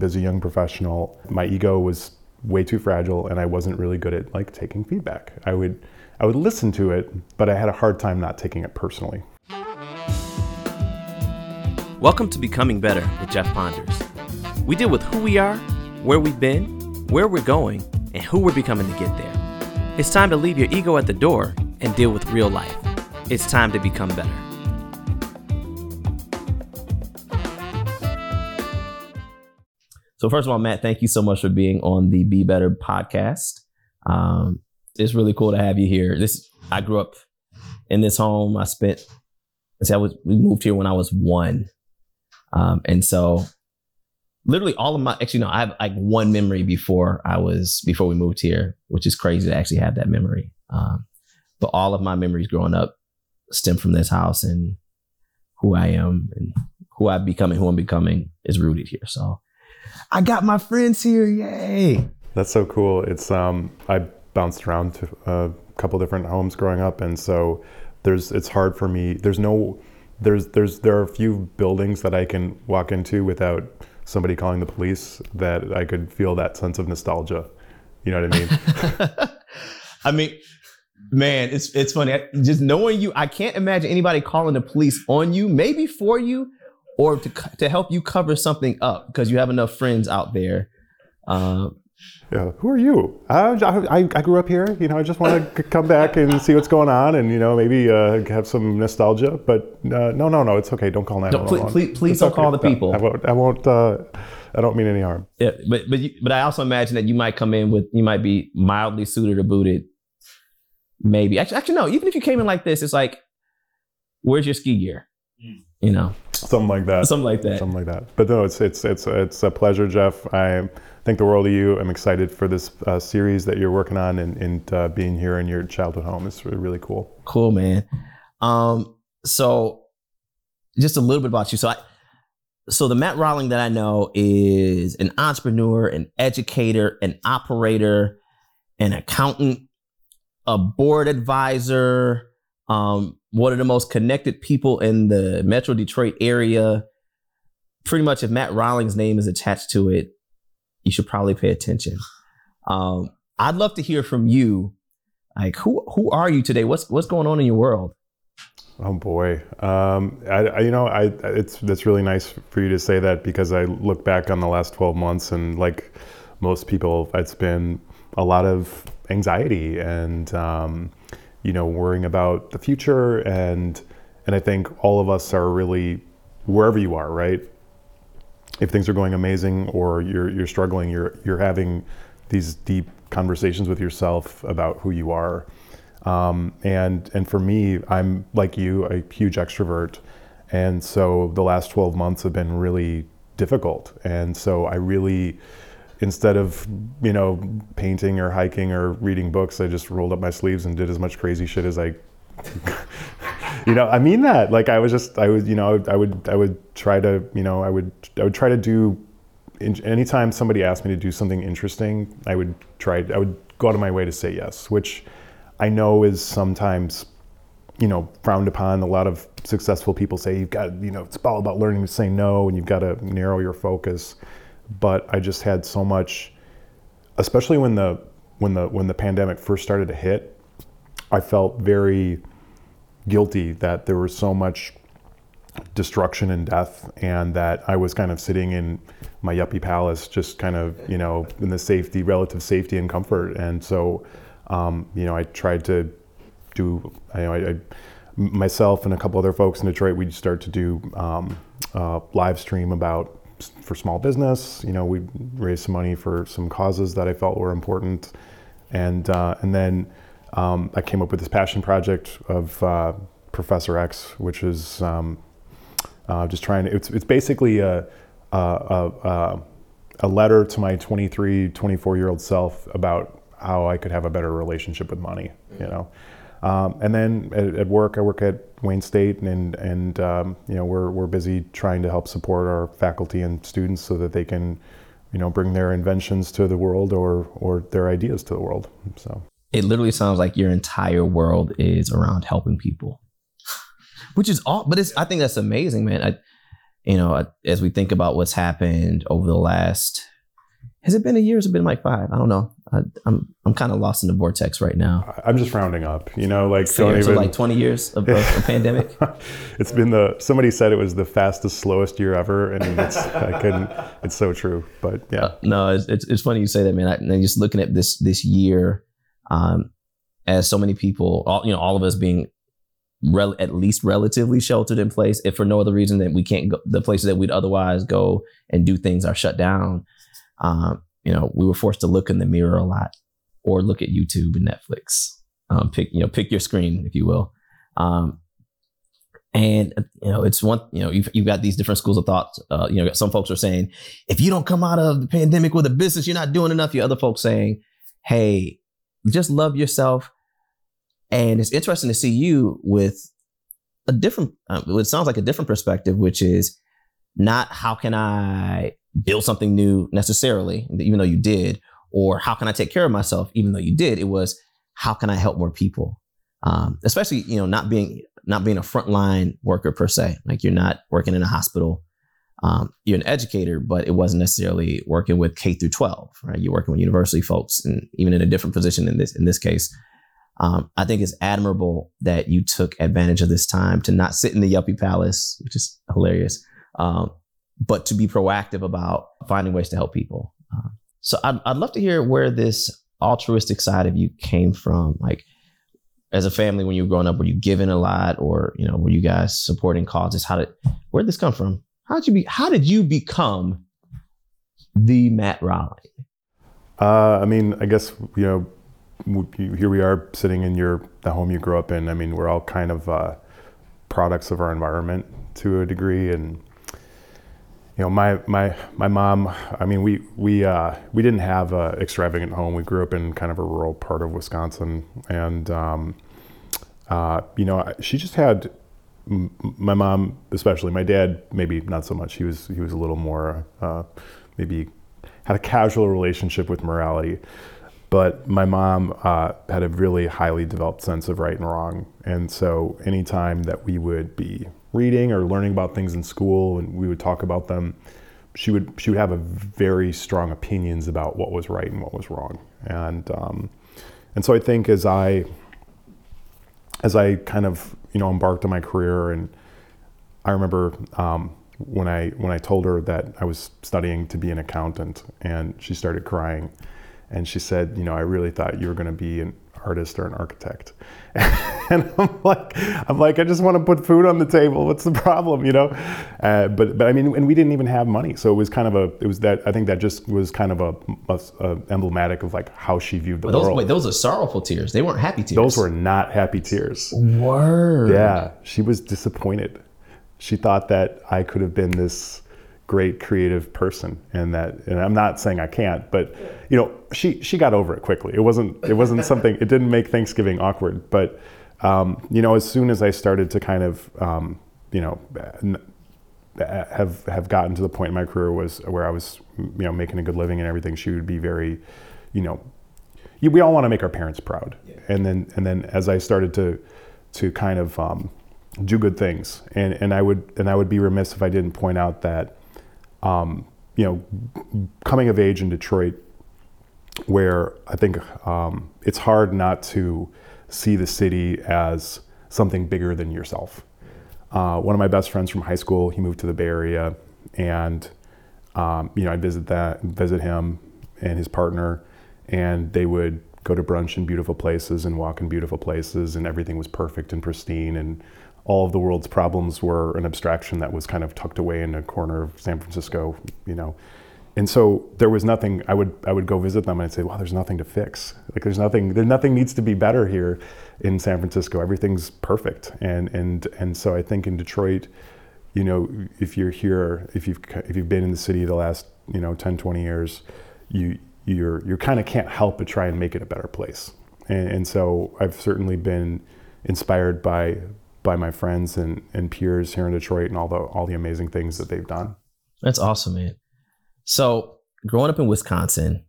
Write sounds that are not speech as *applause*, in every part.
As a young professional, my ego was way too fragile and I wasn't really good at like taking feedback. I would I would listen to it, but I had a hard time not taking it personally. Welcome to Becoming Better with Jeff Ponders. We deal with who we are, where we've been, where we're going, and who we're becoming to get there. It's time to leave your ego at the door and deal with real life. It's time to become better. So, first of all, Matt, thank you so much for being on the Be Better podcast. Um, it's really cool to have you here. This I grew up in this home. I spent. I was we moved here when I was one, um, and so literally all of my actually no, I have like one memory before I was before we moved here, which is crazy to actually have that memory. Um, but all of my memories growing up stem from this house and who I am and who I've become and who I'm becoming is rooted here. So I got my friends here. Yay. That's so cool. It's um I bounced around to a couple different homes growing up, and so there's it's hard for me. There's no there's there's there are a few buildings that I can walk into without somebody calling the police that I could feel that sense of nostalgia. You know what I mean? *laughs* I mean, man, it's it's funny. Just knowing you, I can't imagine anybody calling the police on you, maybe for you, or to to help you cover something up because you have enough friends out there. Um, yeah, who are you? I, I, I, grew up here. You know, I just want to *laughs* come back and see what's going on, and you know, maybe uh, have some nostalgia. But uh, no, no, no, it's okay. Don't call 911. Please, please, please don't okay. call the people. No, I won't. I won't. Uh, I don't mean any harm. Yeah, but but you, but I also imagine that you might come in with you might be mildly suited or booted. Maybe actually, actually no. Even if you came in like this, it's like, where's your ski gear? Mm. You know, something like that. Something like that. Something like that. But no, it's it's it's it's a pleasure, Jeff. I think the world of you. I'm excited for this uh, series that you're working on and, and uh, being here in your childhood home. It's really, really cool. Cool, man. Um, so just a little bit about you. So I, so the Matt Rawling that I know is an entrepreneur, an educator, an operator, an accountant, a board advisor, um, one of the most connected people in the Metro Detroit area. Pretty much, if Matt Rawling's name is attached to it, you should probably pay attention. Um, I'd love to hear from you. Like, who who are you today? What's what's going on in your world? Oh boy, um, I, I, you know, I it's that's really nice for you to say that because I look back on the last twelve months and like most people, it's been a lot of anxiety and um, you know worrying about the future and and I think all of us are really wherever you are, right? if things are going amazing or you're you're struggling, you're you're having these deep conversations with yourself about who you are. Um, and and for me, I'm like you, a huge extrovert, and so the last 12 months have been really difficult. And so I really, instead of you know painting or hiking or reading books, I just rolled up my sleeves and did as much crazy shit as I *laughs* you know, I mean that. Like I was just, I would, you know, I would, I would try to, you know, I would, I would try to do. Anytime somebody asked me to do something interesting, I would try. I would go out of my way to say yes, which I know is sometimes, you know, frowned upon. A lot of successful people say you've got, you know, it's all about learning to say no, and you've got to narrow your focus. But I just had so much, especially when the when the when the pandemic first started to hit, I felt very guilty that there was so much destruction and death, and that I was kind of sitting in my yuppie palace, just kind of, you know, in the safety, relative safety and comfort. And so, um, you know, I tried to do, you know, I, I, myself and a couple other folks in Detroit, we'd start to do um, uh, live stream about for small business. You know, we raised some money for some causes that I felt were important, and uh, and then um, I came up with this passion project of uh, Professor X, which is um, uh, just trying to, it's, it's basically a, a, a, a, letter to my 23, 24 year old self about how I could have a better relationship with money, you know. Um, and then at, at, work, I work at Wayne State, and and um, you know we're we're busy trying to help support our faculty and students so that they can, you know, bring their inventions to the world or or their ideas to the world. So it literally sounds like your entire world is around helping people, *laughs* which is all. But it's I think that's amazing, man. I, you know, as we think about what's happened over the last, has it been a year? Has it been like five? I don't know. I, am I'm, I'm kind of lost in the vortex right now. I'm just rounding up, you know, like so, don't even like 20 years of, of a pandemic. *laughs* it's been the somebody said it was the fastest, slowest year ever, and it's I couldn't. It's so true, but yeah. Uh, no, it's, it's, it's funny you say that, man. I, and just looking at this this year, um, as so many people, all you know, all of us being rel- at least relatively sheltered in place, if for no other reason that we can't go the places that we'd otherwise go and do things are shut down. Um, you know, we were forced to look in the mirror a lot, or look at YouTube and Netflix. Um, pick you know, pick your screen, if you will. Um, and you know, it's one. You know, you've, you've got these different schools of thought. Uh, you know, some folks are saying, if you don't come out of the pandemic with a business, you're not doing enough. You other folks saying, hey, just love yourself and it's interesting to see you with a different, um, it sounds like a different perspective, which is not how can I build something new necessarily, even though you did, or how can I take care of myself, even though you did. It was how can I help more people, um, especially you know not being not being a frontline worker per se, like you're not working in a hospital. Um, you're an educator, but it wasn't necessarily working with K through 12, right? You're working with university folks, and even in a different position in this in this case, um, I think it's admirable that you took advantage of this time to not sit in the yuppie palace, which is hilarious, um, but to be proactive about finding ways to help people. Uh, so I'd, I'd love to hear where this altruistic side of you came from. Like as a family, when you were growing up, were you giving a lot, or you know, were you guys supporting causes? How did where did this come from? How did you be? How did you become the Matt Raleigh? Uh, I mean, I guess you know here we are sitting in your the home you grew up in. I mean, we're all kind of uh, products of our environment to a degree, and you know, my my my mom. I mean, we we uh, we didn't have an extravagant home. We grew up in kind of a rural part of Wisconsin, and um, uh, you know, she just had my mom, especially my dad, maybe not so much. He was he was a little more uh, maybe had a casual relationship with morality but my mom uh, had a really highly developed sense of right and wrong. And so anytime that we would be reading or learning about things in school and we would talk about them, she would she would have very strong opinions about what was right and what was wrong. And um, and so I think as I as I kind of you know embarked on my career and I remember um, when I when I told her that I was studying to be an accountant and she started crying and she said, you know, I really thought you were going to be an artist or an architect. *laughs* and I'm like, I'm like, I just want to put food on the table. What's the problem, you know? Uh, but but I mean, and we didn't even have money, so it was kind of a, it was that I think that just was kind of a, a, a emblematic of like how she viewed the those, world. Wait, those are sorrowful tears. They weren't happy tears. Those were not happy tears. Word. Yeah, she was disappointed. She thought that I could have been this great creative person and that and I'm not saying I can't but you know she she got over it quickly it wasn't it wasn't *laughs* something it didn't make Thanksgiving awkward but um, you know as soon as I started to kind of um, you know have have gotten to the point in my career was where I was you know making a good living and everything she would be very you know we all want to make our parents proud yeah. and then and then as I started to to kind of um, do good things and and I would and I would be remiss if I didn't point out that um, you know, coming of age in Detroit, where I think um, it's hard not to see the city as something bigger than yourself. Uh, one of my best friends from high school, he moved to the Bay Area, and um, you know, I'd visit that, visit him and his partner, and they would go to brunch in beautiful places and walk in beautiful places, and everything was perfect and pristine, and all of the world's problems were an abstraction that was kind of tucked away in a corner of San Francisco, you know. And so there was nothing. I would I would go visit them and I'd say, "Well, there's nothing to fix. Like there's nothing. There nothing needs to be better here in San Francisco. Everything's perfect." And and and so I think in Detroit, you know, if you're here, if you've if you've been in the city the last you know 10, 20 years, you you're you kind of can't help but try and make it a better place. And, and so I've certainly been inspired by by my friends and, and peers here in Detroit and all the all the amazing things that they've done. That's awesome, man. So growing up in Wisconsin,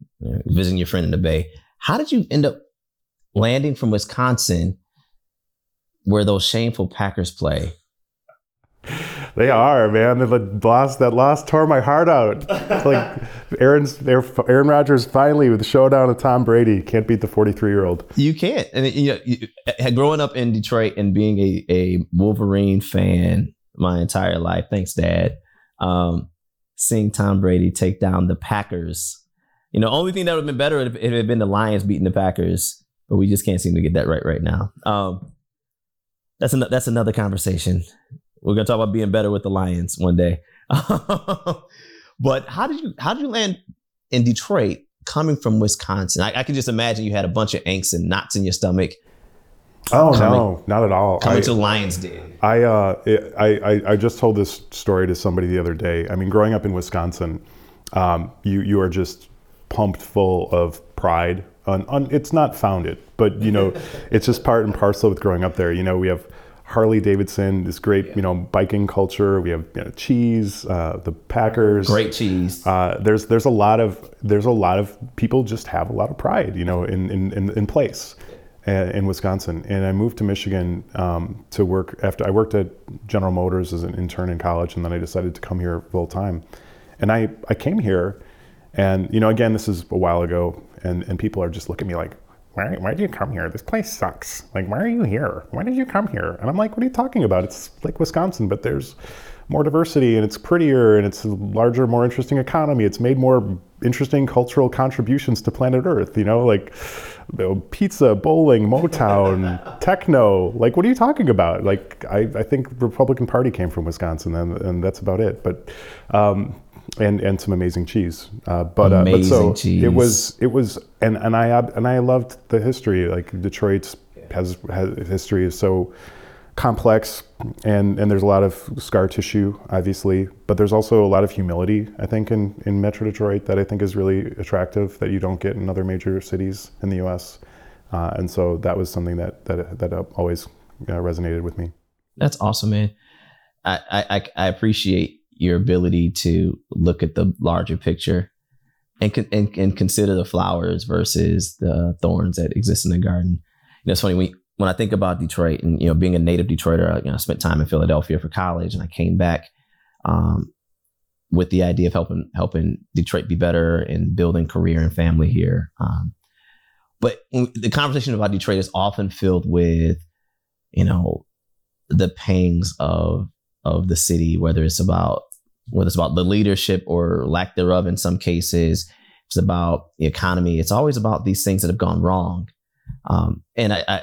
visiting your friend in the Bay, how did you end up landing from Wisconsin where those shameful Packers play? They are, man. The loss that loss tore my heart out. It's *laughs* like Aaron's Aaron Rodgers finally with the showdown of Tom Brady can't beat the 43 year old. You can't. And you know, you, growing up in Detroit and being a, a Wolverine fan my entire life, thanks, Dad. Um, seeing Tom Brady take down the Packers. You know, only thing that would have been better if it had been the Lions beating the Packers, but we just can't seem to get that right right now. Um, that's an, that's another conversation. We're gonna talk about being better with the Lions one day. *laughs* but how did you how did you land in Detroit coming from Wisconsin? I, I can just imagine you had a bunch of angst and knots in your stomach. Oh coming, no, not at all. Coming I, to Lions Den. I, uh, I, I I just told this story to somebody the other day. I mean, growing up in Wisconsin, um, you you are just pumped full of pride. On, on, it's not founded, but you know, *laughs* it's just part and parcel with growing up there. You know, we have Harley Davidson, this great, you know, biking culture. We have you know, cheese, uh, the Packers, great cheese. Uh, there's there's a lot of there's a lot of people just have a lot of pride, you know, in in in, in place uh, in Wisconsin. And I moved to Michigan um, to work after I worked at General Motors as an intern in college, and then I decided to come here full time. And I I came here, and you know, again, this is a while ago, and and people are just looking at me like, why, why did you come here? This place sucks. Like, why are you here? Why did you come here? And I'm like, what are you talking about? It's like Wisconsin, but there's more diversity and it's prettier and it's a larger, more interesting economy. It's made more interesting cultural contributions to planet Earth, you know, like you know, pizza, bowling, Motown, *laughs* techno. Like, what are you talking about? Like, I, I think the Republican Party came from Wisconsin and, and that's about it. But, um, and and some amazing cheese. Uh, but uh, but so cheese. it was it was and and I and I loved the history. Like Detroit has has history is so complex and and there's a lot of scar tissue obviously but there's also a lot of humility i think in in metro detroit that i think is really attractive that you don't get in other major cities in the us uh, and so that was something that that that always uh, resonated with me that's awesome man I, I i appreciate your ability to look at the larger picture and, and, and consider the flowers versus the thorns that exist in the garden. You know, it's funny when, when I think about Detroit and, you know, being a native Detroiter, you know, I spent time in Philadelphia for college and I came back, um, with the idea of helping, helping Detroit be better and building career and family here. Um, but the conversation about Detroit is often filled with, you know, the pangs of of the city, whether it's about whether it's about the leadership or lack thereof in some cases. It's about the economy. It's always about these things that have gone wrong. Um, and I, I,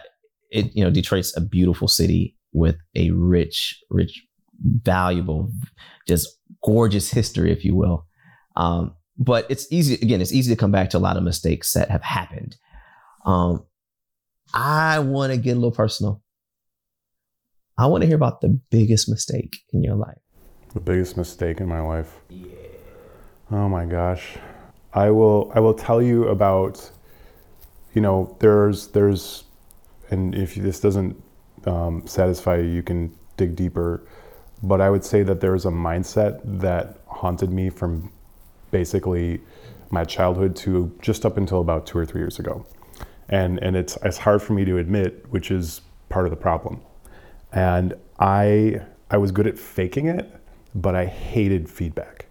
it, you know, Detroit's a beautiful city with a rich, rich, valuable, just gorgeous history, if you will. Um, but it's easy, again, it's easy to come back to a lot of mistakes that have happened. Um, I want to get a little personal. I want to hear about the biggest mistake in your life. The biggest mistake in my life. Yeah. Oh my gosh. I will I will tell you about you know there's there's and if this doesn't um, satisfy you you can dig deeper but I would say that there's a mindset that haunted me from basically my childhood to just up until about two or three years ago and and it's it's hard for me to admit which is part of the problem and I I was good at faking it, but I hated feedback.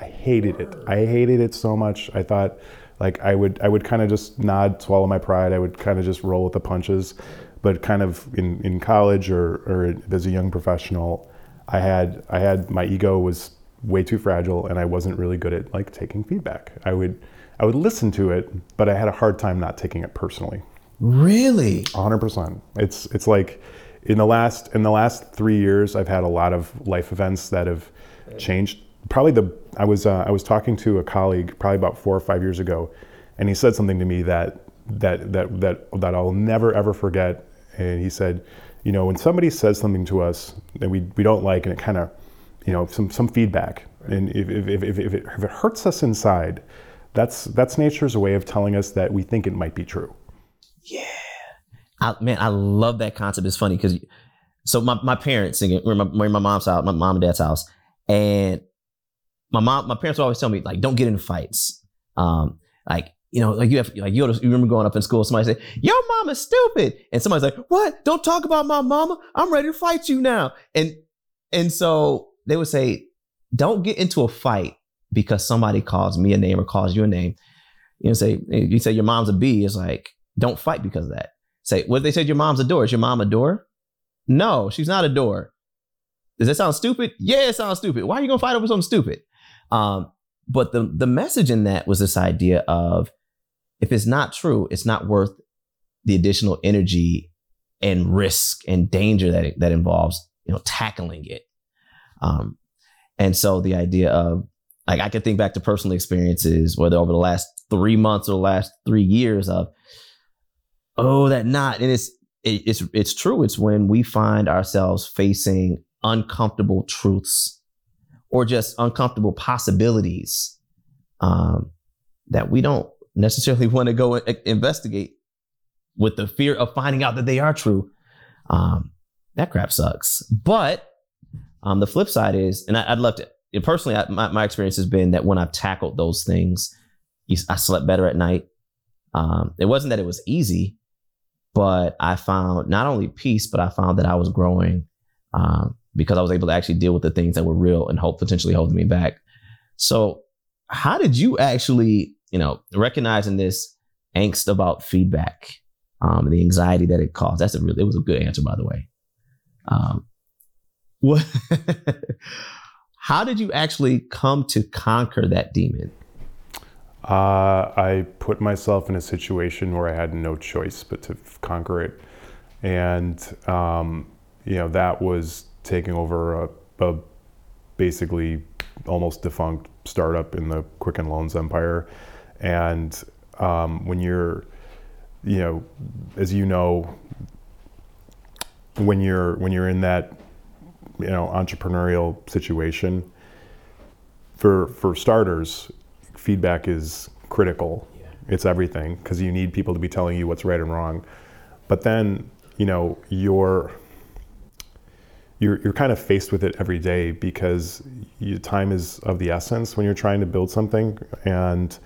I hated it. I hated it so much. I thought like I would I would kind of just nod, swallow my pride. I would kind of just roll with the punches. But kind of in, in college or, or as a young professional, I had I had my ego was way too fragile and I wasn't really good at like taking feedback. I would I would listen to it, but I had a hard time not taking it personally. Really? 100%. It's it's like in the last in the last three years, I've had a lot of life events that have changed. Probably the I was uh, I was talking to a colleague probably about four or five years ago, and he said something to me that that that that that I'll never ever forget. And he said, you know, when somebody says something to us that we, we don't like, and it kind of, you know, some some feedback, and if if, if, if, it, if it hurts us inside, that's that's nature's way of telling us that we think it might be true. Yeah. I, man, I love that concept. It's funny because so my, my parents singing, we're, my, in my mom's house, my mom and dad's house, and my mom, my parents would always tell me like, don't get into fights. Um, like you know, like you have like you, you remember growing up in school, somebody say, "Your mama's stupid," and somebody's like, "What? Don't talk about my mama. I'm ready to fight you now." And and so they would say, don't get into a fight because somebody calls me a name or calls you a name. You know, say you say your mom's a B. It's like don't fight because of that. Say what they said your mom's a door. Is your mom a door? No, she's not a door. Does that sound stupid? Yeah, it sounds stupid. Why are you gonna fight over something stupid? Um, but the the message in that was this idea of if it's not true, it's not worth the additional energy and risk and danger that it, that involves, you know, tackling it. Um, and so the idea of like I can think back to personal experiences, whether over the last three months or the last three years of, oh, that knot, and it's it, it's it's true. It's when we find ourselves facing uncomfortable truths or just uncomfortable possibilities um, that we don't necessarily *laughs* want to go investigate with the fear of finding out that they are true. Um, that crap sucks. But um, the flip side is, and I, would love to, personally, I, my, my experience has been that when I've tackled those things, I slept better at night. Um, it wasn't that it was easy, but I found not only peace, but I found that I was growing um, because I was able to actually deal with the things that were real and hope potentially holding me back. So, how did you actually, you know, recognizing this angst about feedback, um, the anxiety that it caused? That's a really, it was a good answer, by the way. Um, what? *laughs* how did you actually come to conquer that demon? Uh, I put myself in a situation where I had no choice but to conquer it, and um, you know that was taking over a, a, basically almost defunct startup in the Quicken Loans empire, and um, when you're, you know, as you know, when you're when you're in that, you know, entrepreneurial situation. For for starters, feedback is critical. Yeah. It's everything because you need people to be telling you what's right and wrong. But then, you know, you're you're, you're kind of faced with it every day because your time is of the essence when you're trying to build something and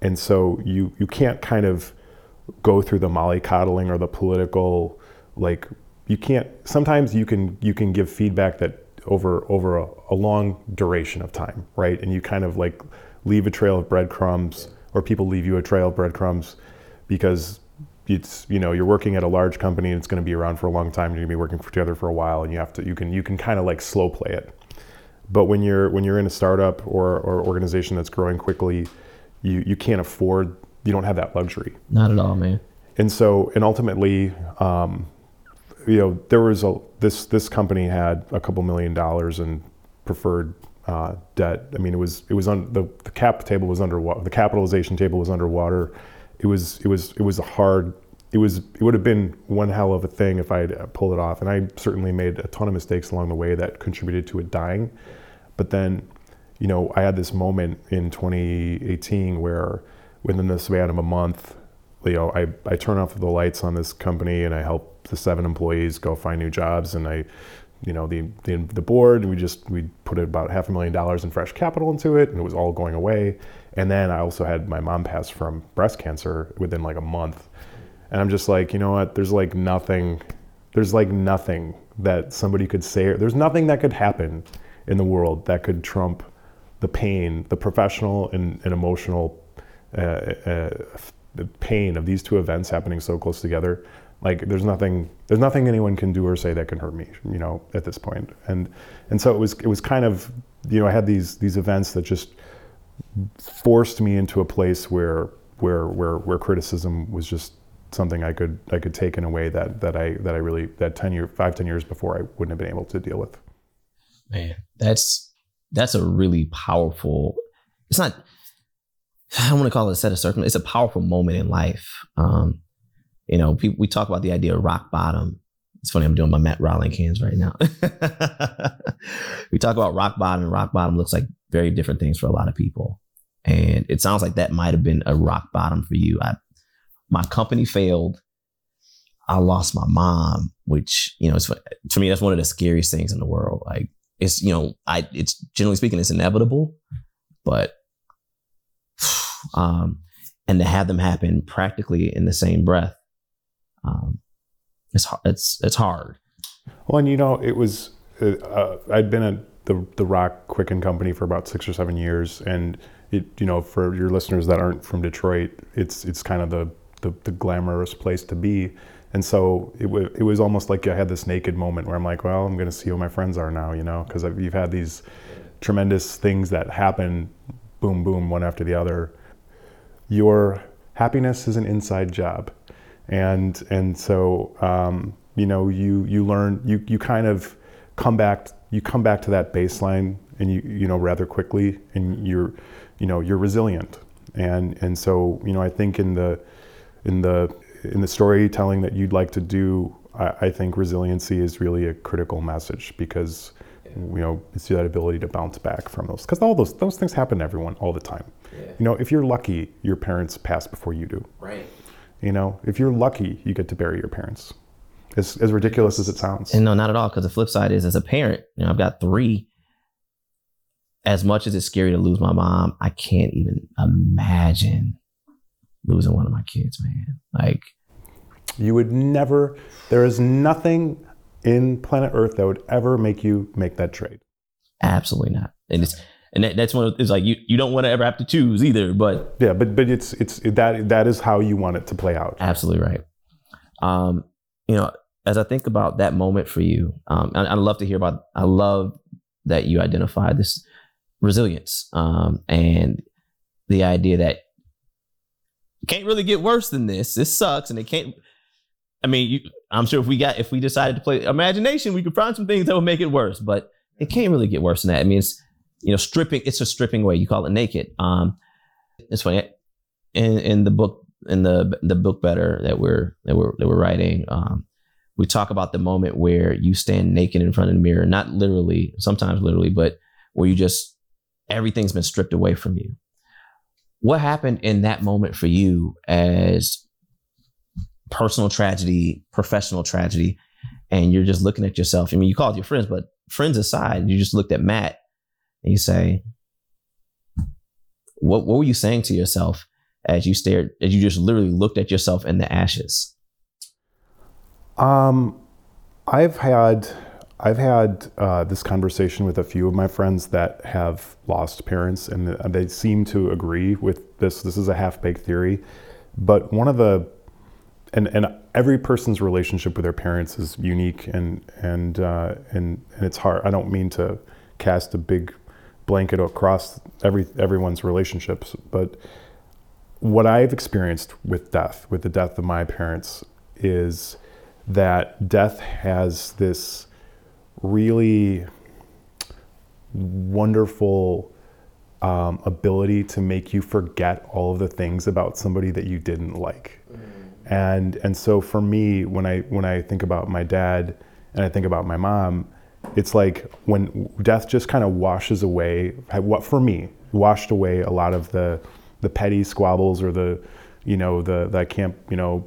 and so you you can't kind of go through the mollycoddling or the political like you can't sometimes you can you can give feedback that over over a, a long duration of time right and you kind of like leave a trail of breadcrumbs or people leave you a trail of breadcrumbs because it's you know you're working at a large company and it's going to be around for a long time you're going to be working together for a while and you have to you can you can kind of like slow play it. But when you're when you're in a startup or or organization that's growing quickly you you can't afford you don't have that luxury. Not at all man. And so and ultimately um, you know there was a this this company had a couple million dollars in preferred uh, debt. I mean, it was it was on the, the cap table was underwater. The capitalization table was underwater. It was it was it was a hard. It was it would have been one hell of a thing if I had pulled it off. And I certainly made a ton of mistakes along the way that contributed to it dying. But then, you know, I had this moment in 2018 where within the span of a month, you know, I, I turn off the lights on this company and I help the seven employees go find new jobs and I you know the, the, the board we just we put about half a million dollars in fresh capital into it and it was all going away. And then i also had my mom pass from breast cancer within like a month. And i'm just like you know what? There's like nothing there's like nothing that somebody could say there's nothing that could happen in the world that could trump the pain the professional and, and emotional uh, uh, pain of these two events happening so close together like there's nothing there's nothing anyone can do or say that can hurt me you know at this point. And and so it was it was kind of you know i had these these events that just forced me into a place where where where where criticism was just something i could i could take in a way that that i that i really that 10 year 5 10 years before i wouldn't have been able to deal with. Man that's that's a really powerful it's not *sighs* i don't want to call it a set of circumstances it's a powerful moment in life. Um you know, people, we talk about the idea of rock bottom. It's funny, I'm doing my Matt Rawlings hands right now. *laughs* we talk about rock bottom, and rock bottom looks like very different things for a lot of people. And it sounds like that might have been a rock bottom for you. I, my company failed. I lost my mom, which you know, it's, to me, that's one of the scariest things in the world. Like it's, you know, I, it's generally speaking, it's inevitable, but, *sighs* um, and to have them happen practically in the same breath um, it's it's it's hard. Well, and you know, it was uh, uh, I'd been at the the Rock Quicken Company for about six or seven years, and it you know for your listeners that aren't from Detroit, it's it's kind of the the, the glamorous place to be. And so it, w- it was almost like I had this naked moment where I'm like, well, I'm going to see who my friends are now, you know, because you've had these tremendous things that happen, boom, boom, one after the other. Your happiness is an inside job, and and so um, you know you you learn you you kind of come back you come back to that baseline and you you know rather quickly and you're you know you're resilient and and so you know I think in the in the in the storytelling that you'd like to do I, I think resiliency is really a critical message because you know it's that ability to bounce back from those because all those those things happen to everyone all the time Yeah. you know if you're lucky your parents pass before you do Right. You know if you're lucky you get to bury your parents as, as ridiculous as it sounds And no, not at all. Because the flip side is, as a parent, you know, I've got three. As much as it's scary to lose my mom, I can't even imagine losing one of my kids, man. Like, You would never, there is nothing in planet Earth that would ever make you make that trade. absolutely not. And it's and that, that's one. Of, it's like you you don't want to ever have to choose either. But Yeah, but but it's it's that that is how you want it to play out. absolutely right. Um, you know, as I think about that moment for you, um, I, I love to hear about. I love that you identify this resilience um, and the idea that can't really get worse than this. This sucks, and it can't. I mean, you, I'm sure if we got if we decided to play imagination, we could find some things that would make it worse. But it can't really get worse than that. I mean, it's you know, stripping. It's a stripping away. You call it naked. Um, it's funny in in the book in the the book better that we're that we're that we're writing. Um, we talk about the moment where you stand naked in front of the mirror, not literally, sometimes literally, but where you just everything's been stripped away from you. What happened in that moment for you as personal tragedy, professional tragedy, and you're just looking at yourself? I mean, you called your friends, but friends aside, you just looked at Matt and you say, what, what were you saying to yourself as you stared, as you just literally looked at yourself in the ashes? Um, I've had I've had uh, this conversation with a few of my friends that have lost parents, and they seem to agree with this. This is a half baked theory, but one of the and and every person's relationship with their parents is unique, and and uh, and and it's hard. I don't mean to cast a big blanket across every everyone's relationships, but what I've experienced with death, with the death of my parents, is that death has this really wonderful um, ability to make you forget all of the things about somebody that you didn't like. And and so for me, when I when I think about my dad and I think about my mom, it's like when death just kind of washes away what for me washed away a lot of the the petty squabbles or the you know the, I can't you know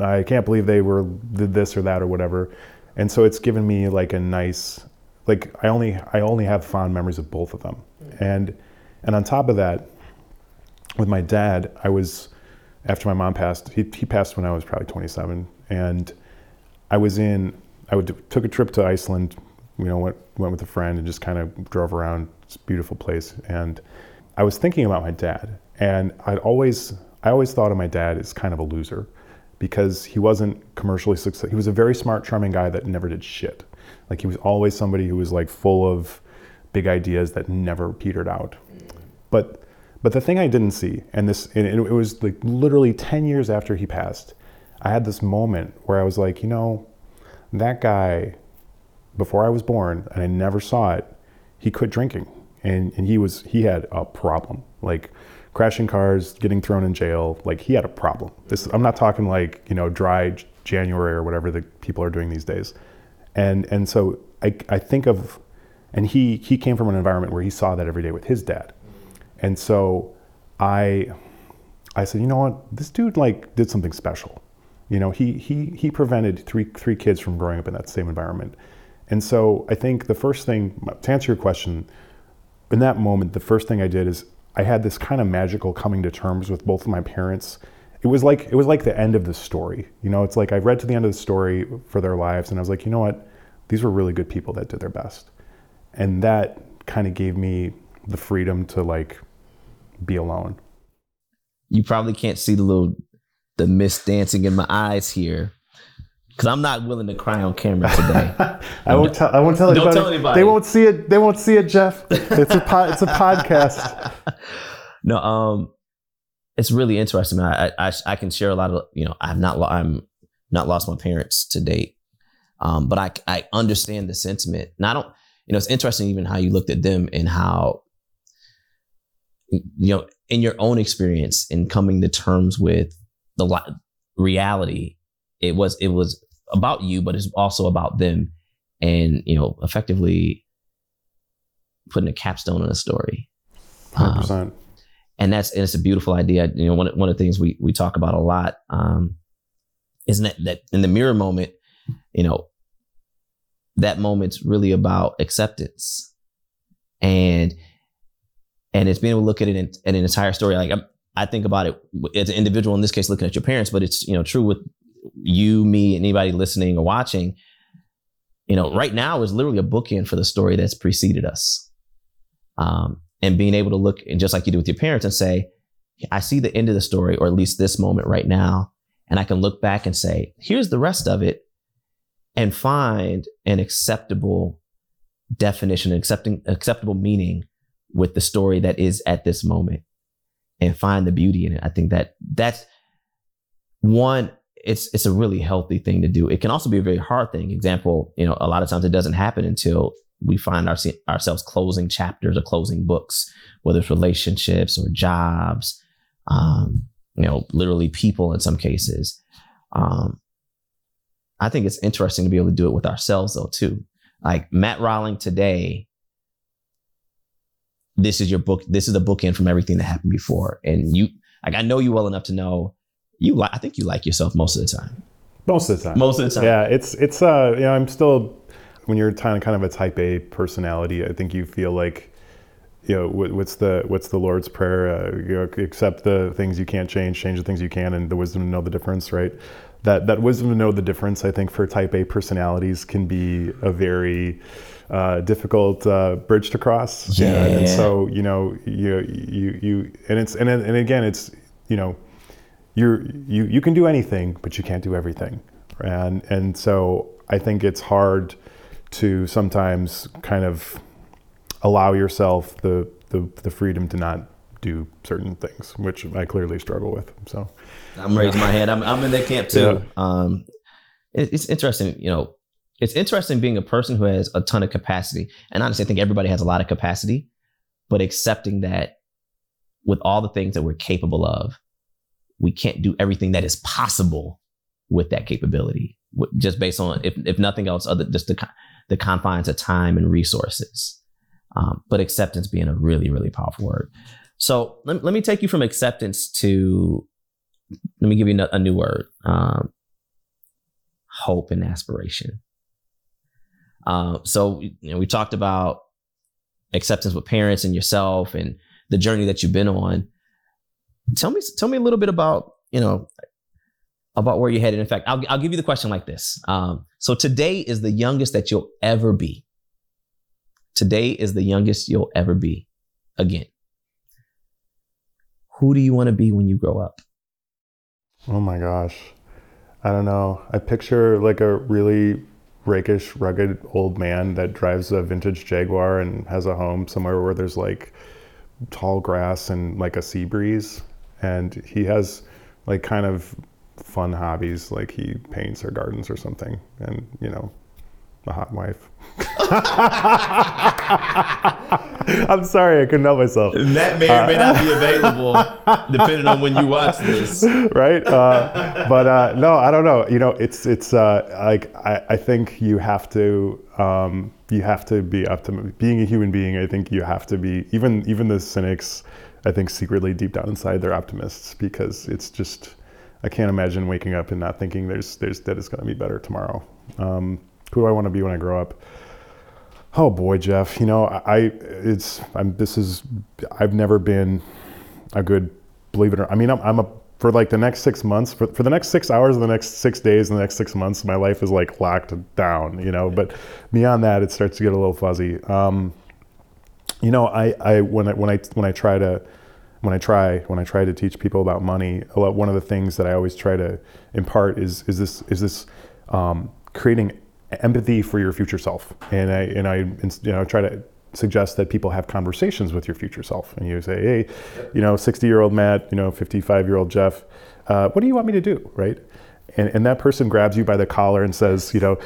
I can't believe they were did this or that or whatever. And so it's given me like a nice like I only I only have fond memories of both of them. And and on top of that, with my dad, I was after my mom passed. He he passed when I was probably 27, and I was in. I would took a trip to Iceland. You know, went went with a friend and just kind of drove around. A beautiful place, and I was thinking about my dad, and I'd always I always thought of my dad as kind of a loser because he wasn't commercially successful. He was a very smart, charming guy that never did shit. Like he was always somebody who was like full of big ideas that never petered out. But but the thing I didn't see, and this and it, it was like literally 10 years after he passed, I had this moment where I was like, you know, that guy before I was born and I never saw it, he quit drinking. And and he was he had a problem. Like crashing cars, getting thrown in jail, like he had a problem. This I'm not talking like, you know, dry January or whatever the people are doing these days. And and so I I think of and he he came from an environment where he saw that every day with his dad. And so I I said, you know what, this dude like did something special. You know, he he he prevented three three kids from growing up in that same environment. And so I think the first thing to answer your question, in that moment, the first thing I did is I had this kind of magical coming to terms with both of my parents. It was like it was like the end of the story. You know, it's like I read to the end of the story for their lives, and I was like, you know what, these were really good people that did their best. and that kind of gave me the freedom to like be alone. You probably can't see the little the mist dancing in my eyes here because I'm not willing to cry on camera today. *laughs* I won't tell. I won't tell Don't anybody. tell anybody. They won't see it. They won't see it, Jeff. It's a po- it's a podcast. *laughs* no, um, it's really interesting. I, I I can share a lot of you know I've not lo- I'm not lost my parents to date, um, but I I understand the sentiment. And I don't you know it's interesting even how you looked at them and how you know in your own experience in coming to terms with the li- reality it was it was about you but it's also about them and you know effectively putting a capstone on a story Um, and that's and it's a beautiful idea. You know, one of- one of the things we we talk about a lot um, isn't that that in the mirror moment, you know, that moment's really about acceptance, and and it's being able to look at it in, at an entire story. Like I'm, I think about it as an individual in this case, looking at your parents, but it's you know true with you, me, anybody listening or watching. You know, right now is literally a bookend for the story that's preceded us. Um, and being able to look and just like you do with your parents and say, I see the end of the story, or at least this moment right now, and I can look back and say, here's the rest of it, and find an acceptable definition, accepting acceptable meaning with the story that is at this moment, and find the beauty in it. I think that that's one. It's it's a really healthy thing to do. It can also be a very hard thing. Example, you know, a lot of times it doesn't happen until we find our, ourselves closing chapters or closing books, whether it's relationships or jobs, um, you know, literally people in some cases. Um, I think it's interesting to be able to do it with ourselves though too. Like Matt Rowling today, this is your book. This is a bookend from everything that happened before, and you like I know you well enough to know you like. I think you like yourself most of the time. Most of the time. Most of the time. Yeah, it's it's uh you know I'm still when you're kind of kind of a type A personality. I think you feel like you know what's the what's the Lord's prayer? Uh, you know, accept the things you can't change, change the things you can, and the wisdom to know the difference. Right. That that wisdom to know the difference. I think for type A personalities can be a very uh, difficult uh, bridge to cross. Yeah. And, and so you know you you you and it's and and again it's you know you're you you can do anything, but you can't do everything, and and so I think it's hard to sometimes kind of allow yourself the the, the freedom to not do certain things, which I clearly struggle with. So I'm raising my hand. I'm, I'm in that camp too. Yeah. Um, it, it's interesting, you know, it's interesting being a person who has a ton of capacity. And honestly, I think everybody has a lot of capacity, but accepting that with all the things that we're capable of, we can't do everything that is possible with that capability, just based on, if, if nothing else, other just the, the confines of time and resources. Um, but acceptance being a really, really powerful word. So let, let me take you from acceptance to let me give you a new word um, hope and aspiration uh, so you know we talked about acceptance with parents and yourself and the journey that you've been on tell me tell me a little bit about you know about where you're headed. In fact i'll, I'll give you the question like this. Um, so today is the youngest that you'll ever be. Today is the youngest you'll ever be again. Who do you want to be when you grow up? Oh my gosh, I don't know. I picture like a really rakish, rugged old man that drives a vintage Jaguar and has a home somewhere where there's like tall grass and like a sea breeze, and he has like kind of fun hobbies like he paints or gardens or something and you know a hot wife. *laughs* I'm sorry i couldn't help myself. That may or may not be available *laughs* depending on when you watch this. right? Uh, but uh, no i don't know. You know it's it's uh, like I, I think you have to um, you have to be up to being a human being i think you have to be even even the cynics i think secretly deep down inside they're optimists because it's just i can't imagine waking up and not thinking there's there's that it's going to be better tomorrow um, who do i want to be when i grow up Oh boy, Jeff. You know, I it's I'm this is I've never been a good believe it or I mean I'm I'm a for like the next six months, for, for the next six hours, and the next six days, and the next six months, my life is like locked down, you know. But beyond that, it starts to get a little fuzzy. Um, you know, I, I when I when I when I try to when I try when I try to teach people about money, lot, one of the things that I always try to impart is is this is this um, creating empathy for your future self, and I and I you know try to suggest that people have conversations with your future self, and you say, hey, you know, 60 year old Matt, you know, 55 year old Jeff, uh, what do you want me to do, right? And, and that person grabs you by the collar and says, you know,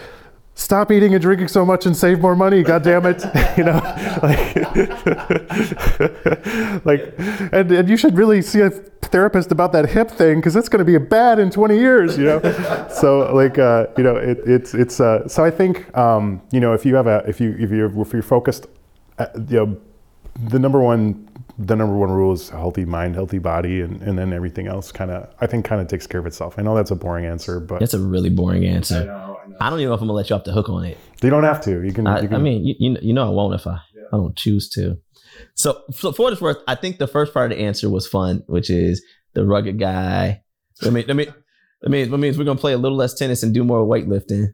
stop eating and drinking so much and save more money god damn it *laughs* you know like, *laughs* like and, and you should really see a therapist about that hip thing because it's going to be a bad in 20 years you know *laughs* so like uh, you know it, it's it's uh, so i think um, you know if you have a if you if you're if you're focused uh, you know the number one the number one rule is healthy mind, healthy body, and, and then everything else kind of, I think, kind of takes care of itself. I know that's a boring answer, but That's a really boring answer. I know, I know. I don't even know if I'm gonna let you off the hook on it. You don't have to. You can. I, you can I mean, you, you know- I won't if I I don't choose to. So, so for what it's worth, I think the first part of the answer was fun, which is the rugged guy. I mean, I mean, I mean, that means we're gonna play a little less tennis and do more weightlifting.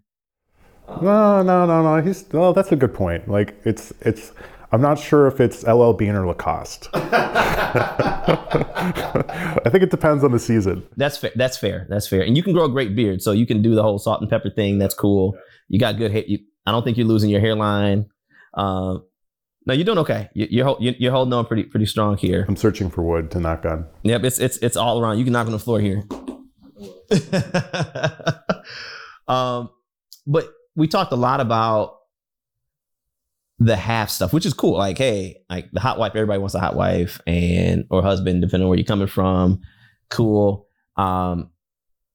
no, no, no, no. He's. Well, that's a good point. Like it's, it's. I'm not sure if it's LL Bean or Lacoste. *laughs* I think it depends on the season. That's fair. That's fair. That's fair. And you can grow a great beard, so you can do the whole salt and pepper thing. That's cool. You got good hair. You, I don't think you're losing your hairline. Um, no, you're doing okay. You, you're you're holding on pretty pretty strong here. I'm searching for wood to knock on. Yep, it's it's it's all around. You can knock on the floor here. *laughs* um, but we talked a lot about the half stuff, which is cool. Like, hey, like the hot wife, everybody wants a hot wife and or husband, depending on where you're coming from. Cool. Um,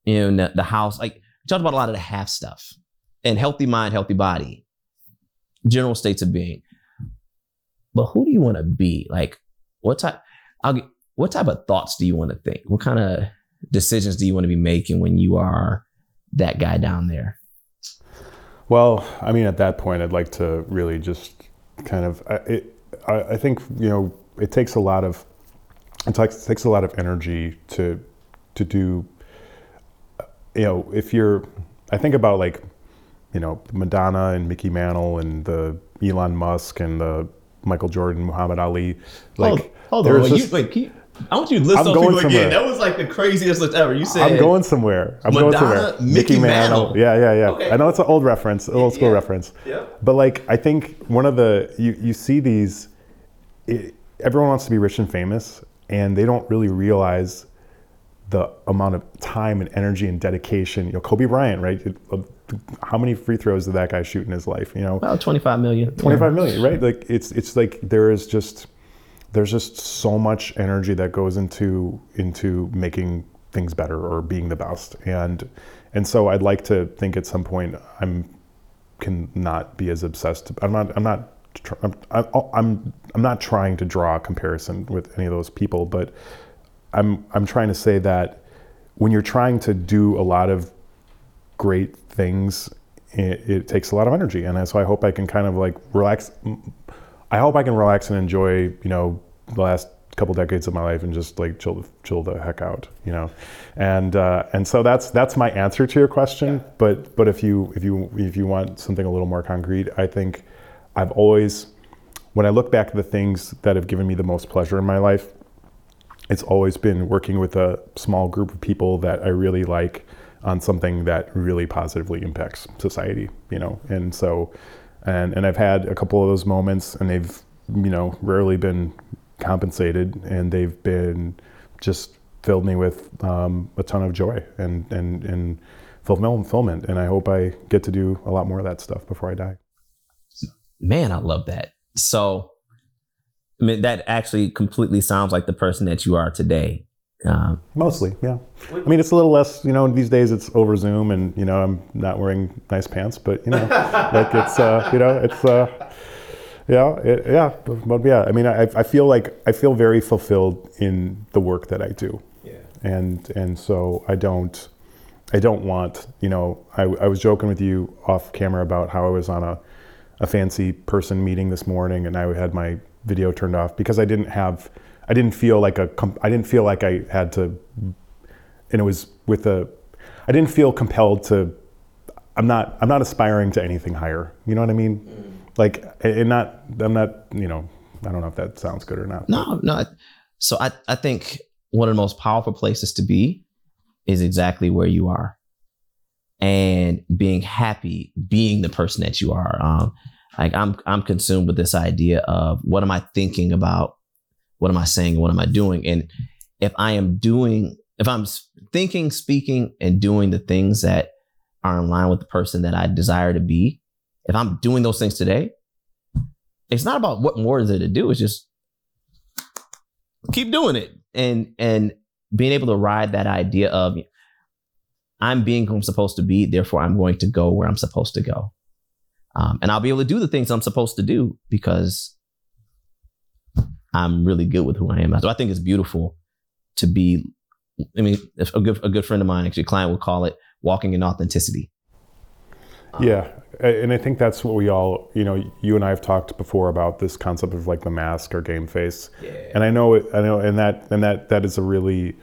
you know, the, house. Like, we talked about a lot of the half stuff and healthy mind, healthy body, general states of being. But who do you want to be? Like, what type? I'll get, what type of thoughts do you want to think? What kind of decisions do you want to be making when you are that guy down there? Well, I mean, at that point, I'd like to really just kind of. I, it, I, I think you know it takes a lot of it takes, takes a lot of energy to to do. You know, if you're, I think about like, you know, Madonna and Mickey Mantle and the Elon Musk and the Michael Jordan, Muhammad Ali. Like, there's just- wait, can you, I want you to list I'm those going people somewhere. again. That was like the craziest list ever. You said I'm going somewhere. I'm going Madonna, somewhere. Mickey Mantle. Yeah, yeah, yeah. Okay. I know it's an old reference, an old school yeah. reference. Yeah. But like, I think one of the you you see these. It, everyone wants to be rich and famous, and they don't really realize the amount of time and energy and dedication. You know, Kobe Bryant, right? Uh, How many free throws did that guy shoot in his life? You know, about 25 million. 25 million, right? Like it's it's like there is just there's just so much energy that goes into into making things better or being the best. And and so I'd like to think at some point I'm can not be as obsessed. I'm not I'm not I'm I'm I'm not trying to draw a comparison with any of those people, but I'm I'm trying to say that when you're trying to do a lot of great things, it, it takes a lot of energy, and so I hope I can kind of like relax. I hope I can relax and enjoy, you know, the last couple decades of my life and just like chill, chill the heck out, you know, and uh, and so that's that's my answer to your question. But but if you if you if you want something a little more concrete, I think I've always, when I look back at the things that have given me the most pleasure in my life, it's always been working with a small group of people that I really like on something that really positively impacts society, you know. And so, and and I've had a couple of those moments, and they've, you know, rarely been compensated, and they've been just filled me with um, a ton of joy and and and fulfillment. And I hope I get to do a lot more of that stuff before I die. Man, I love that. So, I mean, that actually completely sounds like the person that you are today. Um, Mostly, yeah. I mean, it's a little less, you know, these days it's over Zoom and, you know, I'm not wearing nice pants, but, you know, *laughs* like it's, uh, you know, it's, uh, yeah, it, yeah, but yeah, I mean, I, I feel like, I feel very fulfilled in the work that I do. Yeah. And, and so I don't, I don't want, you know, I, I was joking with you off camera about how I was on a, a fancy person meeting this morning and I had my video turned off because I didn't have, I didn't feel like a, I didn't feel like I had to and it was with a I didn't feel compelled to I'm not I'm not aspiring to anything higher. You know what I mean? Mm. Like and not I'm not, you know, I don't know if that sounds good or not. No, no. So I I think one of the most powerful places to be is exactly where you are. And being happy being the person that you are. Um like I'm I'm consumed with this idea of what am I thinking about? What am I saying? What am I doing? And if I am doing if I'm thinking, speaking, and doing the things that are in line with the person that I desire to be, if I'm doing those things today, it's not about what more is there to do. It's just keep doing it and and being able to ride that idea of I'm being who I'm supposed to be, therefore I'm going to go where I'm supposed to go, um, and I'll be able to do the things I'm supposed to do because I'm really good with who I am. So I think it's beautiful to be I mean, a good a good friend of mine, actually, a client would call it walking in authenticity. Um, yeah, and I think that's what we all, you know, you and I have talked before about this concept of like the mask or game face, yeah. and I know, I know, and that and that that is a really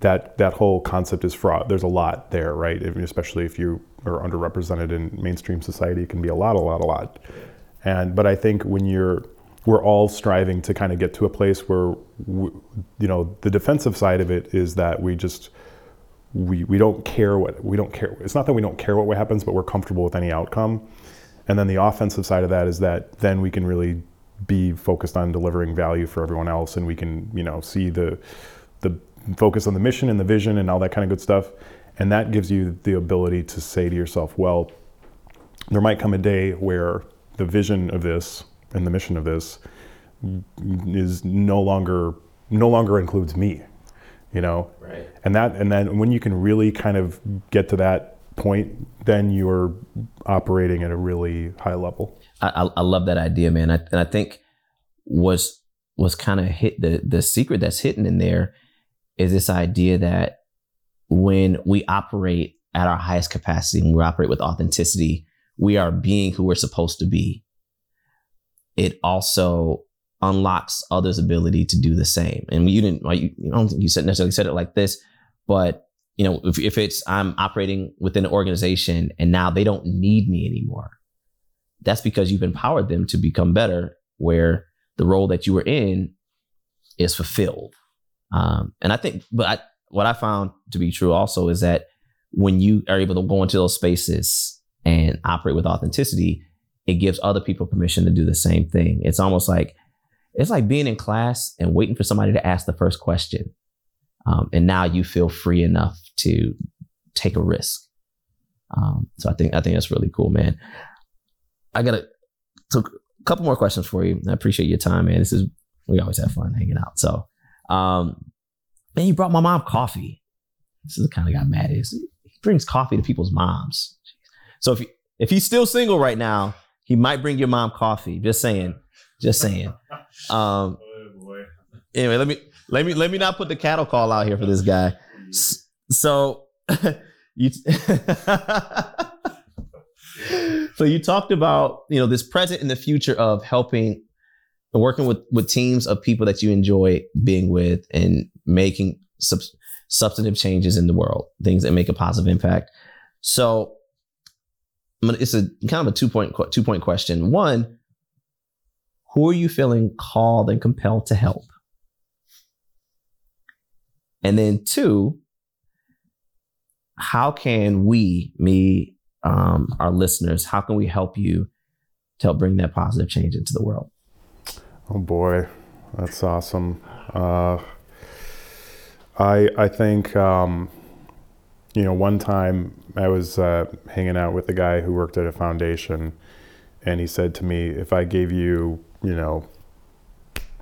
that that whole concept is fraught. There's a lot there, right? especially if you are underrepresented in mainstream society, it can be a lot, a lot, a lot. And but I think when you're we're all striving to kind of get to a place where we, you know the defensive side of it is that we just we we don't care what we don't care it's not that we don't care what happens but we're comfortable with any outcome. And then the offensive side of that is that then we can really be focused on delivering value for everyone else and we can you know see the the focus on the mission and the vision and all that kind of good stuff. And that gives you the ability to say to yourself well there might come a day where the vision of this and the mission of this is no longer no longer includes me you know? Right. And that and then when you can really kind of get to that point then you're operating at a really high level. I, I love that idea man. I, and i think was was kind of hit the the secret that's hidden in there is this idea that when we operate at our highest capacity and we operate with authenticity we are being who we're supposed to be it also unlocks others' ability to do the same. And you didn't, you, you don't think you said necessarily said it like this, but you know, if, if it's I'm operating within an organization and now they don't need me anymore, that's because you've empowered them to become better, where the role that you were in is fulfilled. Um, and I think, but I, what I found to be true also is that when you are able to go into those spaces and operate with authenticity, it gives other people permission to do the same thing. It's almost like it's like being in class and waiting for somebody to ask the first question. Um, and now you feel free enough to take a risk. Um, so I think I think that's really cool, man. I got a, so a couple more questions for you. I appreciate your time, man. This is we always have fun hanging out. So, um, man, you brought my mom coffee. This is the kind of guy Matt is. He brings coffee to people's moms. So if if he's still single right now, he might bring your mom coffee. Just saying. Just saying. *laughs* Um, oh anyway, let me let me let me not put the cattle call out here for this guy. So *laughs* you *laughs* so you talked about you know this present and the future of helping and working with with teams of people that you enjoy being with and making sub, substantive changes in the world, things that make a positive impact. So it's a kind of a two point two point question. One, who are you feeling called and compelled to help? And then two, how can we, me, um, our listeners, how can we help you to help bring that positive change into the world? Oh boy, that's awesome. Uh, I I think um, you know, one time I was uh, hanging out with a guy who worked at a foundation, and he said to me, "If I gave you, you know,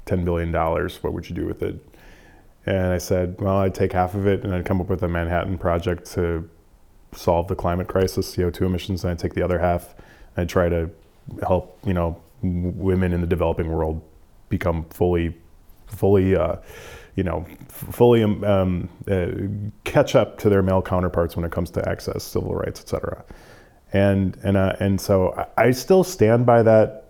ten billion dollars, what would you do with it?" And I said, "Well, I'd take half of it, and I'd come up with a Manhattan project to solve the climate crisis, CO2 emissions, and I'd take the other half, and I'd try to help, you know, women in the developing world become fully, fully." Uh, you know, fully um, um, uh, catch up to their male counterparts when it comes to access, civil rights, et cetera. And and uh, and so I still stand by that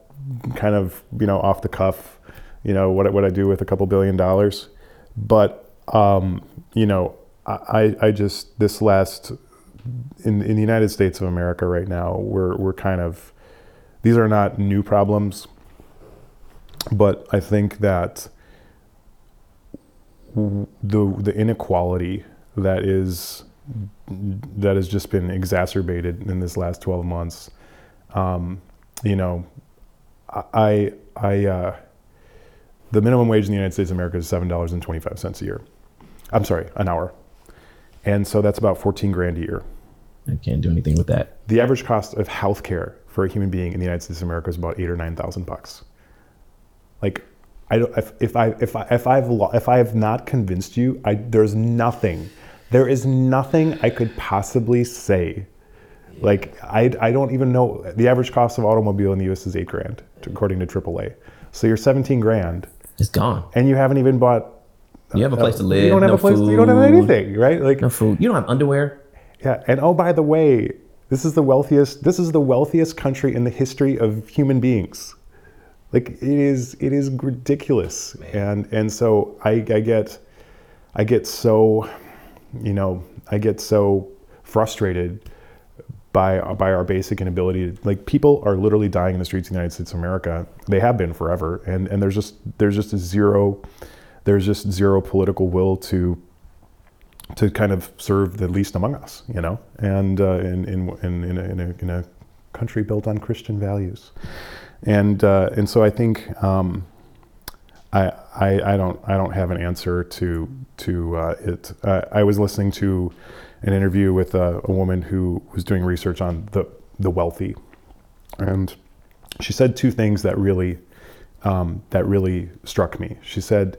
kind of you know off the cuff, you know what what I do with a couple billion dollars, but um, you know I, I just this last in in the United States of America right now, we're we're kind of these are not new problems, but I think that the the inequality that is that has just been exacerbated in this last 12 months. Um, you know, I I uh, the minimum wage in the United States of America is seven dollars and twenty five cents a year. I'm sorry, an hour, and so that's about 14 grand a year. I can't do anything with that. The average cost of health care for a human being in the United States of America is about eight or nine thousand bucks. Like, I don't, if, if I if I if I've if I have not convinced you, I there's nothing, there is nothing I could possibly say. Like I I don't even know the average cost of automobile in the U.S. is eight grand according to AAA. So you're 17 grand. It's gone. And you haven't even bought. You have a uh, place to live. You don't have no a place. Food, you don't have anything, right? Like no food. You don't have underwear. Yeah, and oh by the way, this is the wealthiest. This is the wealthiest country in the history of human beings. Like it is, it is ridiculous, Man. and and so I, I get, I get so, you know, I get so frustrated by by our basic inability. To, like people are literally dying in the streets of the United States of America. They have been forever, and and there's just there's just a zero, there's just zero political will to to kind of serve the least among us, you know, and uh, in, in, in, in, a, in, a, in a country built on Christian values. And, uh, and so I think um, I, I, I, don't, I don't have an answer to, to uh, it. I was listening to an interview with a, a, woman who was doing research on the, the wealthy. And she said two things that really, um, that really struck me. She said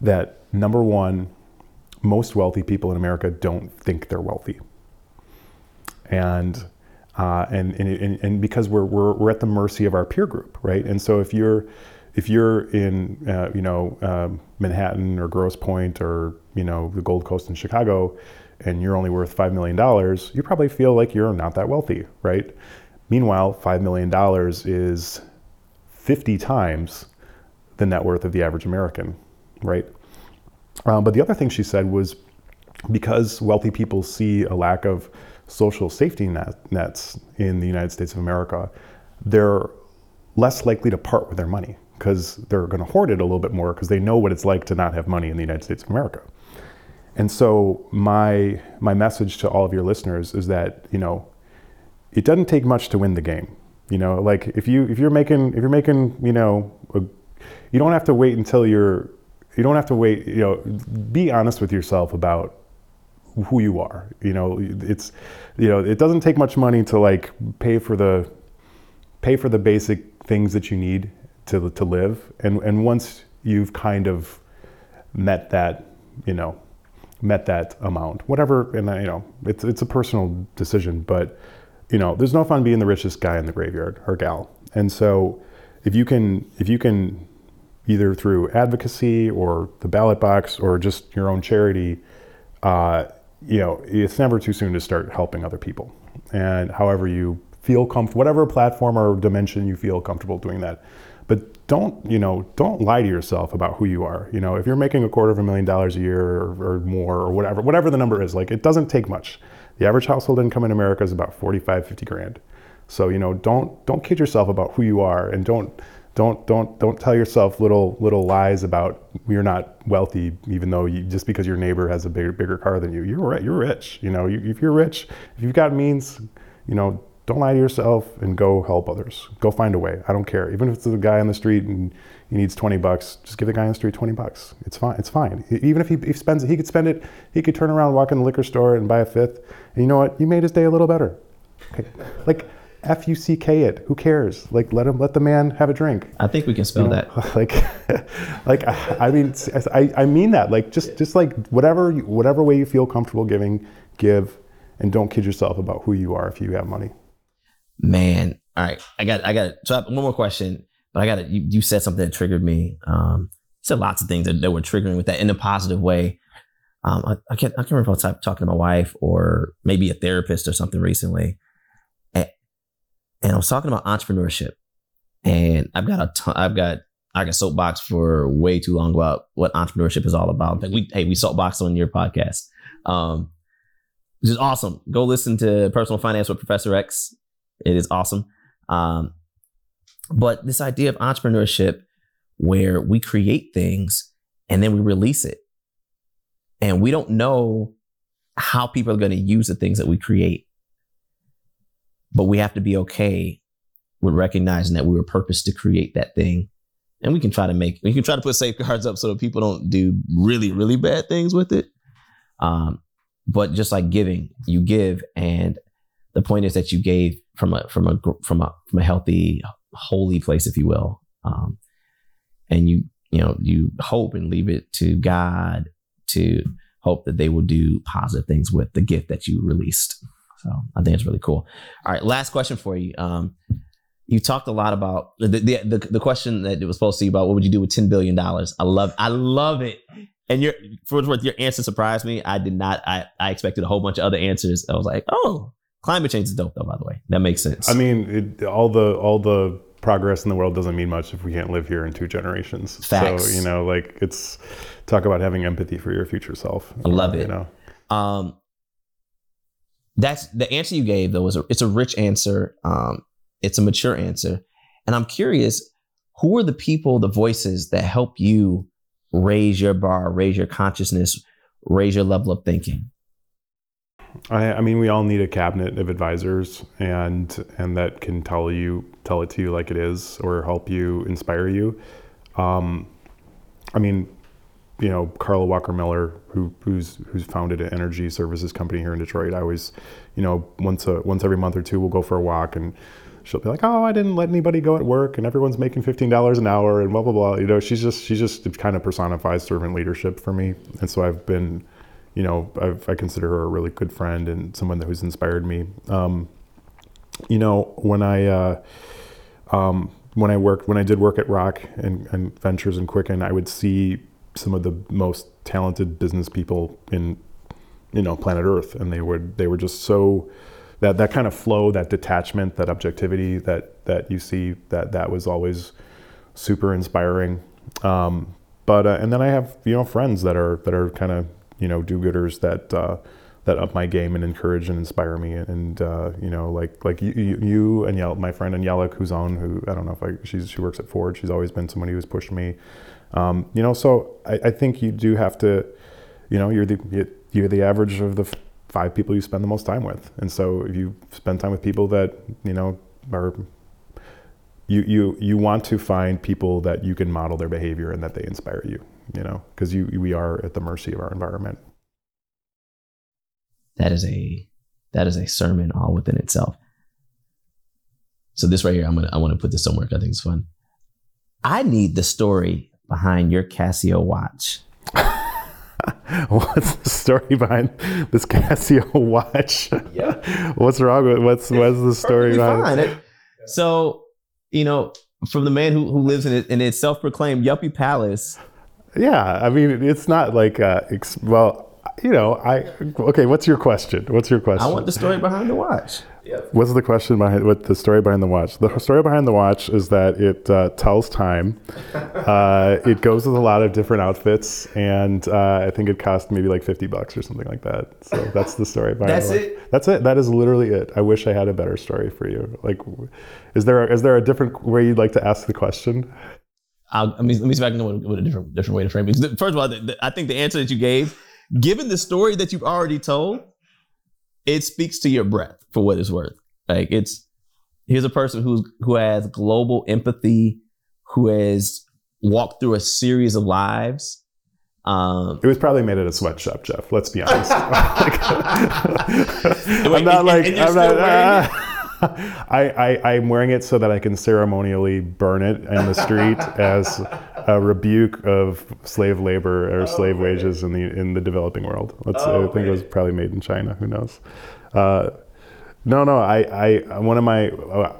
that number one, most wealthy people in America don't think they're wealthy. And uh, and, and, and because we're, we're, we're at the mercy of our peer group, right? And so if you're if you're in uh, you know um, Manhattan or Grosse Pointe or you know the Gold Coast in Chicago, and you're only worth five million dollars, you probably feel like you're not that wealthy, right? Meanwhile, five million dollars is 50 times the net worth of the average American, right? Um, but the other thing she said was because wealthy people see a lack of social safety net, nets in the United States of America, they're less likely to part with their money because they're going to hoard it a little bit more because they know what it's like to not have money in the United States of America. And so my my message to all of your listeners is that you know it doesn't take much to win the game. You know, like if you if you're making if you're making you know a, you don't have to wait until you're you don't have to wait. You know, be honest with yourself about who you are. You know, it's you know, it doesn't take much money to like pay for the pay for the basic things that you need to to live. And and once you've kind of met that, you know, met that amount, whatever. And you know, it's it's a personal decision, but you know, there's no fun being the richest guy in the graveyard or gal. And so, if you can if you can either through advocacy or the ballot box or just your own charity, uh, you know, it's never too soon to start helping other people. And however you feel comfortable, whatever platform or dimension you feel comfortable doing that. But don't, you know, don't lie to yourself about who you are. You know, if you're making a quarter of a million dollars a year or, or more or whatever, whatever the number is, like it doesn't take much. The average household income in America is about 45, 50 grand. So, you know, don't don't kid yourself about who you are and don't don't don't don't tell yourself little little lies about you're not wealthy even though you just because your neighbor has a bigger bigger car than you you're you're rich you know? You, if you're rich if you've got means you know don't lie to yourself and go help others. Go find a way. I don't care. Even if it's a guy on the street and he needs 20 bucks just give the guy on the street 20 bucks. It's fine it's fine. Even if he, he spends it he could spend it he could turn around walk in the liquor store and buy a fifth. And you know what? You made his day a little better. Okay. Like F U C K it. Who cares? Like let him let the man have a drink. I think we can spell you know, that. *laughs* Like, *laughs* like I, mean, I, I mean that. Like just just like whatever whatever way you feel comfortable giving, give, and don't kid yourself about who you are if you have money. Man, all right, I got I got so one more question, but I got it. You, you said something that triggered me. Um, you said lots of things that, that were triggering with that in a positive way. Um, I, I can't I can't remember if I was talking to my wife or maybe a therapist or something recently and I was talking about entrepreneurship, and I've got a ton, I've got I can soapbox for way too long about what entrepreneurship is all about. Like we, hey, we soapbox on your podcast, um, which is awesome. Go listen to Personal Finance with Professor X. It is awesome. Um, but this idea of entrepreneurship, where we create things and then we release it, and we don't know how people are going to use the things that we create, but we have to be okay with recognizing that we were purposed to create that thing. And we can try to make we can try to put safeguards up so that people don't do really really bad things with it. Um, but just like giving you give and the point is that you gave from a from a from a from a healthy holy place if you will. Um, and you you know you hope and leave it to god to hope that they will do positive things with the gift that you released so i think it's really cool all right last question for you um, you talked a lot about the, the the, the question that it was supposed to be about what would you do with ten billion dollars. I love I love it. And your for what your answer surprised me. I did not. I, I expected a whole bunch of other answers. I was like, oh, climate change is dope though. By the way, that makes sense. I mean, it, all the all the progress in the world doesn't mean much if we can't live here in two generations. Facts. So you know, like it's talk about having empathy for your future self. I love it. You know, um, that's the answer you gave though. Was a, it's a rich answer. Um, it's a mature answer. And I'm curious, who are the people, the voices that help you raise your bar, raise your consciousness, raise your level of thinking? I, I, mean, we all need a cabinet of advisors, and and that can tell you tell it to you like it is, or help you inspire you. Um, I mean, you know, Carla Walker Miller, who who's who's founded an energy services company here in Detroit. I always, you know, once a once every month or two, we'll go for a walk and she'll be like, "Oh, I didn't let anybody go at work, and everyone's making fifteen dollars an hour, and blah blah blah." You know, she's just she just kind of personifies servant leadership for me, and so I've been, you know, I've, i consider her a really good friend and someone who's inspired me. Um, you know, when I uh, um, when I worked when I did work at Rock and, and Ventures and Quicken, I would see some of the most talented business people in you know planet Earth, and they would they were just so that that kind of flow, that detachment, that objectivity that that you see that that was always super inspiring. Um, but uh, and then I have you know friends that are that are kind of you know do-gooders that uh, that up my game and encourage and inspire me. And uh, you know like like you, you and Yel- my friend and Angelic who's on who I don't know if I she's she works at Ford. She's always been somebody who's pushed me um, you know so I, I think you do have to you know you're the you're the average of the five people you spend the most time with. And so if you spend time with people that, you know, are you you you want to find people that you can model their behavior and that they inspire you, you know, because you we are at the mercy of our environment. That is a that is a sermon all within itself. So this right here, I'm gonna I want to put this somewhere. I think it's fun. I need the story behind your Casio watch. *laughs* what's the story behind this Casio *laughs* watch? Yeah. what's wrong with what's what's the story behind it? So, you know, from the man who, who lives in it in its self-proclaimed yuppie palace. Yeah, I mean, it's not like uh, ex- well, you know, I okay. What's your question? What's your question? I want the story behind the watch. Yep. What's the question behind what the story behind the watch? The story behind the watch is that it uh, tells time. *laughs* Uh, it goes with a lot of different outfits, and uh, I think it cost maybe like fifty bucks or something like that. So that's the story behind. that's the it. That's it. That is literally it. I wish I had a better story for you. Like, is there a, is there a different way you'd like to ask the question? I'll, let me let me see if I can know what a different different way to frame it. First of all, the, the, I think the answer that you gave, given the story that you've already told it speaks to your breath for what it's worth. Like it's here's a person who's who has global empathy, who has walked through a series of lives. Um, it was probably made at a sweatshop, Jeff. Let's be honest. *laughs* *laughs* I'm not like I'm not. *laughs* I, I, I'm wearing it so that I can ceremonially burn it in the street as a rebuke of slave labor or oh, slave man. wages in the in the developing world. Let's, oh, I think it was probably made in China. Who knows? Uh, no, no. I, I one of my uh,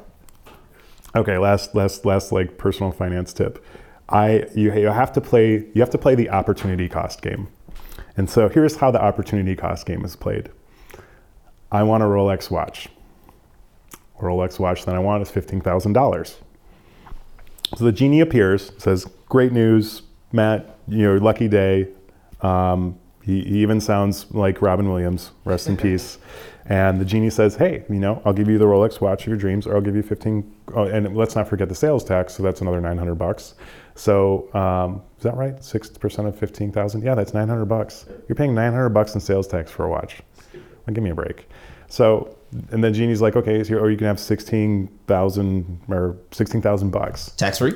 okay. Last last last like personal finance tip. I you, you have to play you have to play the opportunity cost game. And so here's how the opportunity cost game is played. I want a Rolex watch. Rolex watch that I want is fifteen thousand dollars. So the genie appears, says, "Great news, Matt. You know, lucky day." Um, he, he even sounds like Robin Williams. Rest in *laughs* peace. And the genie says, "Hey, you know, I'll give you the Rolex watch of your dreams, or I'll give you 15. Oh, and let's not forget the sales tax. So that's another 900 bucks. So um, is that right? Six percent of 15,000. Yeah, that's 900 bucks. You're paying 900 bucks in sales tax for a watch. Well, give me a break. So and then genie's like, okay, so or you can have 16,000 or 16,000 bucks Tax free?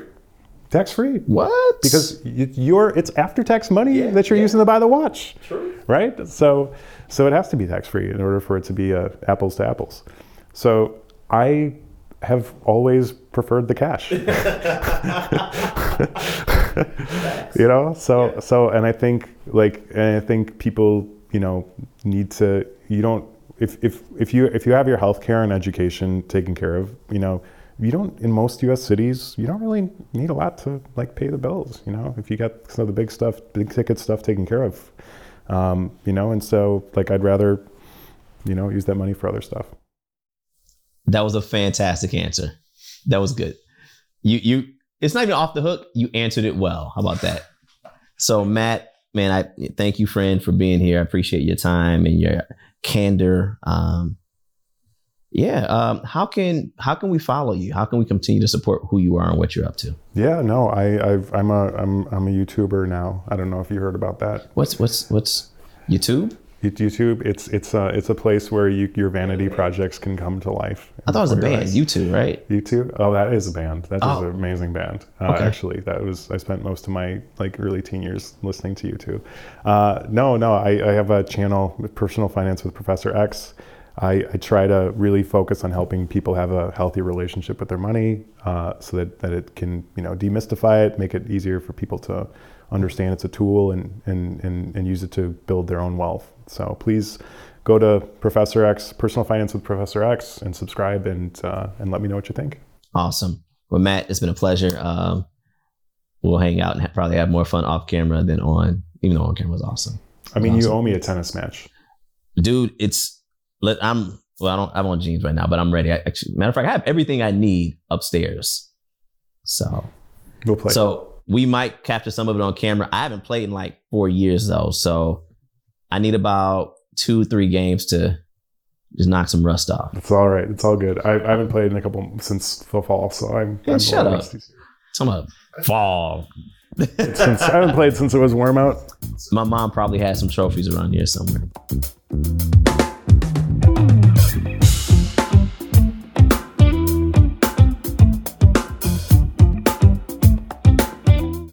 Tax free. What? Because you're it's after tax money Yeah, that you're yeah. using to buy the watch True. right? So, so it has to be tax free in order for it to be uh, apples to apples. So I have always preferred the cash. *laughs* *laughs* you know, so so, and I think like, and I think people, you know, need to. You don't if if if you if you have your health care and education taken care of, you know. You don't in most U.S. cities. You don't really need a lot to like pay the bills. You know, if you got some of the big stuff, big ticket stuff taken care of, um, you know, and so like I'd rather, you know, use that money for other stuff. That was a fantastic answer. That was good. You you it's not even off the hook. You answered it well. How about that? So Matt, man, I thank you, friend, for being here. I appreciate your time and your candor. Um, yeah. Um, how can how can we follow you? How can we continue to support who you are and what you're up to? Yeah, no, I, I've, I'm a, I'm, I'm a YouTuber now. I don't know if you heard about that. What's what's what's YouTube? YouTube, it's, it's a, it's a place where you, your vanity projects can come to life. I thought it was a band. eyes. YouTube, right? YouTube. Oh, that is a band. That is Oh. an amazing band. Uh, Okay. Actually, that was I spent most of my like early teen years listening to YouTube. Uh, no, no, I, I have a channel, Personal Finance with Professor X. I, I try to really focus on helping people have a healthy relationship with their money, uh, so that, that it can you know demystify it, make it easier for people to understand it's a tool and and, and, and use it to build their own wealth. So please go to Professor X, Personal Finance with Professor X, and subscribe and uh, and let me know what you think. Awesome. Well, Matt, it's been a pleasure. Um, we'll hang out and ha- probably have more fun off camera than on, even though on camera was awesome. I mean, you owe me a tennis match. Dude, it's let I'm well, I don't I'm on jeans right now, but I'm ready. I, actually, matter of fact, I have everything I need upstairs. So We'll play. so we might capture some of it on camera. I haven't played in like four years though, so I need about two, three games to just knock some rust off. it's all right. It's all good. I, I haven't played in a couple since the fall, so I'm. Yeah, I'm shut up. rusty. Some of fall. Since I haven't played since it was warm out. My mom probably has some trophies around here somewhere.